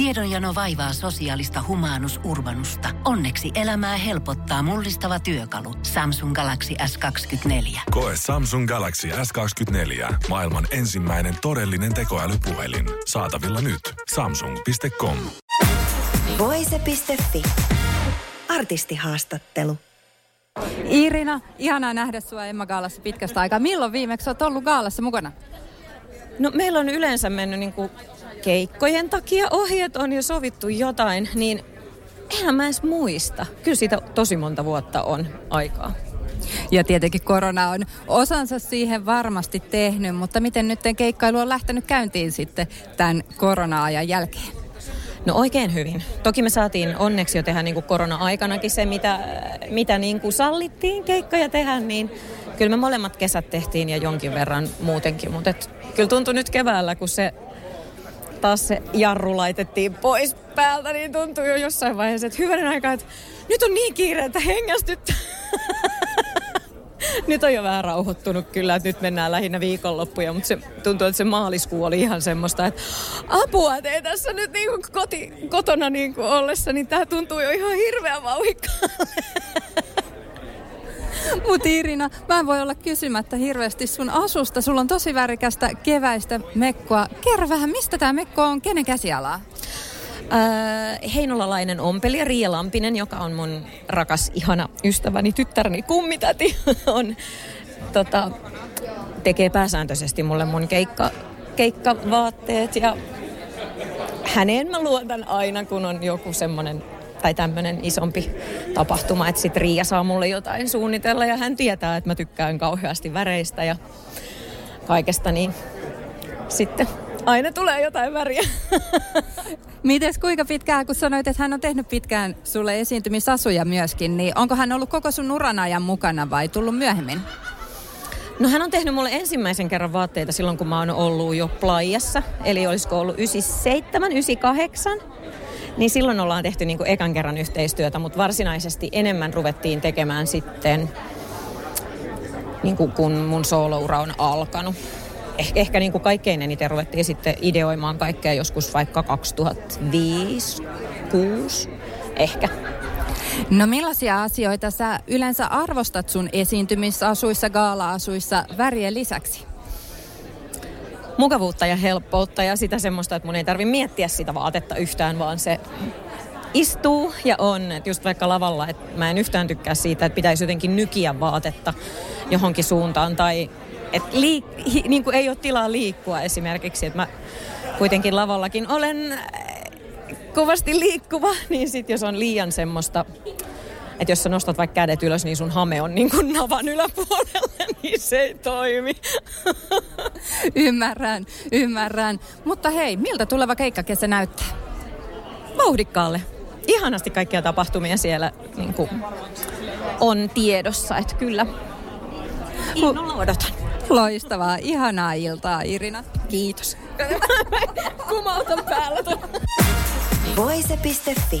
Tiedonjano vaivaa sosiaalista humanus urbanusta. Onneksi elämää helpottaa mullistava työkalu. Samsung Galaxy S24. Koe Samsung Galaxy S24. Maailman ensimmäinen todellinen tekoälypuhelin. Saatavilla nyt. Samsung.com. Voise.fi. Artistihaastattelu. Irina, ihanaa nähdä sinua Emma Gaalassa pitkästä aikaa. Milloin viimeksi olet ollut Gaalassa mukana? No meillä on yleensä mennyt niin kuin keikkojen takia ohi, että on jo sovittu jotain, niin enhän mä edes muista. Kyllä siitä tosi monta vuotta on aikaa. Ja tietenkin korona on osansa siihen varmasti tehnyt, mutta miten nyt keikkailu on lähtenyt käyntiin sitten tämän korona-ajan jälkeen? No oikein hyvin. Toki me saatiin onneksi jo tehdä niin kuin korona-aikanakin se, mitä, mitä niin kuin sallittiin keikkoja tehdä, niin kyllä me molemmat kesät tehtiin ja jonkin verran muutenkin. Mutta kyllä tuntui nyt keväällä, kun se taas se jarru laitettiin pois päältä, niin tuntui jo jossain vaiheessa, että hyvänen aikaa, että nyt on niin kiire, että hengästyttää. nyt on jo vähän rauhoittunut kyllä, että nyt mennään lähinnä viikonloppuja, mutta se tuntuu, että se maaliskuu oli ihan semmoista, että apua, että ei tässä nyt niin kuin koti, kotona niin kuin ollessa, niin tämä tuntuu jo ihan hirveän vauhikkaalle. Mutta Irina, mä en voi olla kysymättä hirveästi sun asusta. Sulla on tosi värikästä keväistä mekkoa. Kerro vähän, mistä tämä mekko on, kenen käsialaa? Äh, heinolalainen ompelija Riia Lampinen, joka on mun rakas, ihana ystäväni, tyttäreni kummitäti, on, tota, tekee pääsääntöisesti mulle mun keikka, keikkavaatteet ja häneen mä luotan aina, kun on joku semmoinen tai tämmöinen isompi tapahtuma, että sitten Riia saa mulle jotain suunnitella ja hän tietää, että mä tykkään kauheasti väreistä ja kaikesta, niin sitten aina tulee jotain väriä. Mites kuinka pitkään, kun sanoit, että hän on tehnyt pitkään sulle esiintymisasuja myöskin, niin onko hän ollut koko sun uran ajan mukana vai tullut myöhemmin? No hän on tehnyt mulle ensimmäisen kerran vaatteita silloin, kun mä oon ollut jo playassa. Eli olisiko ollut 97, 98. Niin silloin ollaan tehty niin kuin ekan kerran yhteistyötä, mutta varsinaisesti enemmän ruvettiin tekemään sitten, niin kuin kun mun sooloura on alkanut. Eh, ehkä niin kuin kaikkein eniten ruvettiin sitten ideoimaan kaikkea joskus vaikka 2005, 2006 ehkä. No millaisia asioita sä yleensä arvostat sun esiintymisasuissa, gaala-asuissa värien lisäksi? Mukavuutta ja helppoutta ja sitä semmoista, että mun ei tarvi miettiä sitä vaatetta yhtään, vaan se istuu ja on. Että just vaikka lavalla, että mä en yhtään tykkää siitä, että pitäisi jotenkin nykiä vaatetta johonkin suuntaan tai että liik- niin ei ole tilaa liikkua esimerkiksi. Että mä kuitenkin lavallakin olen äh, kovasti liikkuva, niin sitten jos on liian semmoista että jos sä nostat vaikka kädet ylös, niin sun hame on niin kuin navan yläpuolella, niin se ei toimi. ymmärrän, ymmärrän. Mutta hei, miltä tuleva keikkakesä näyttää? Vauhdikkaalle. Ihanasti kaikkia tapahtumia siellä niin kuin, on tiedossa, että kyllä innolla odotan. Loistavaa, ihanaa iltaa Irina. Kiitos. Kumautan päällä. Voise.fi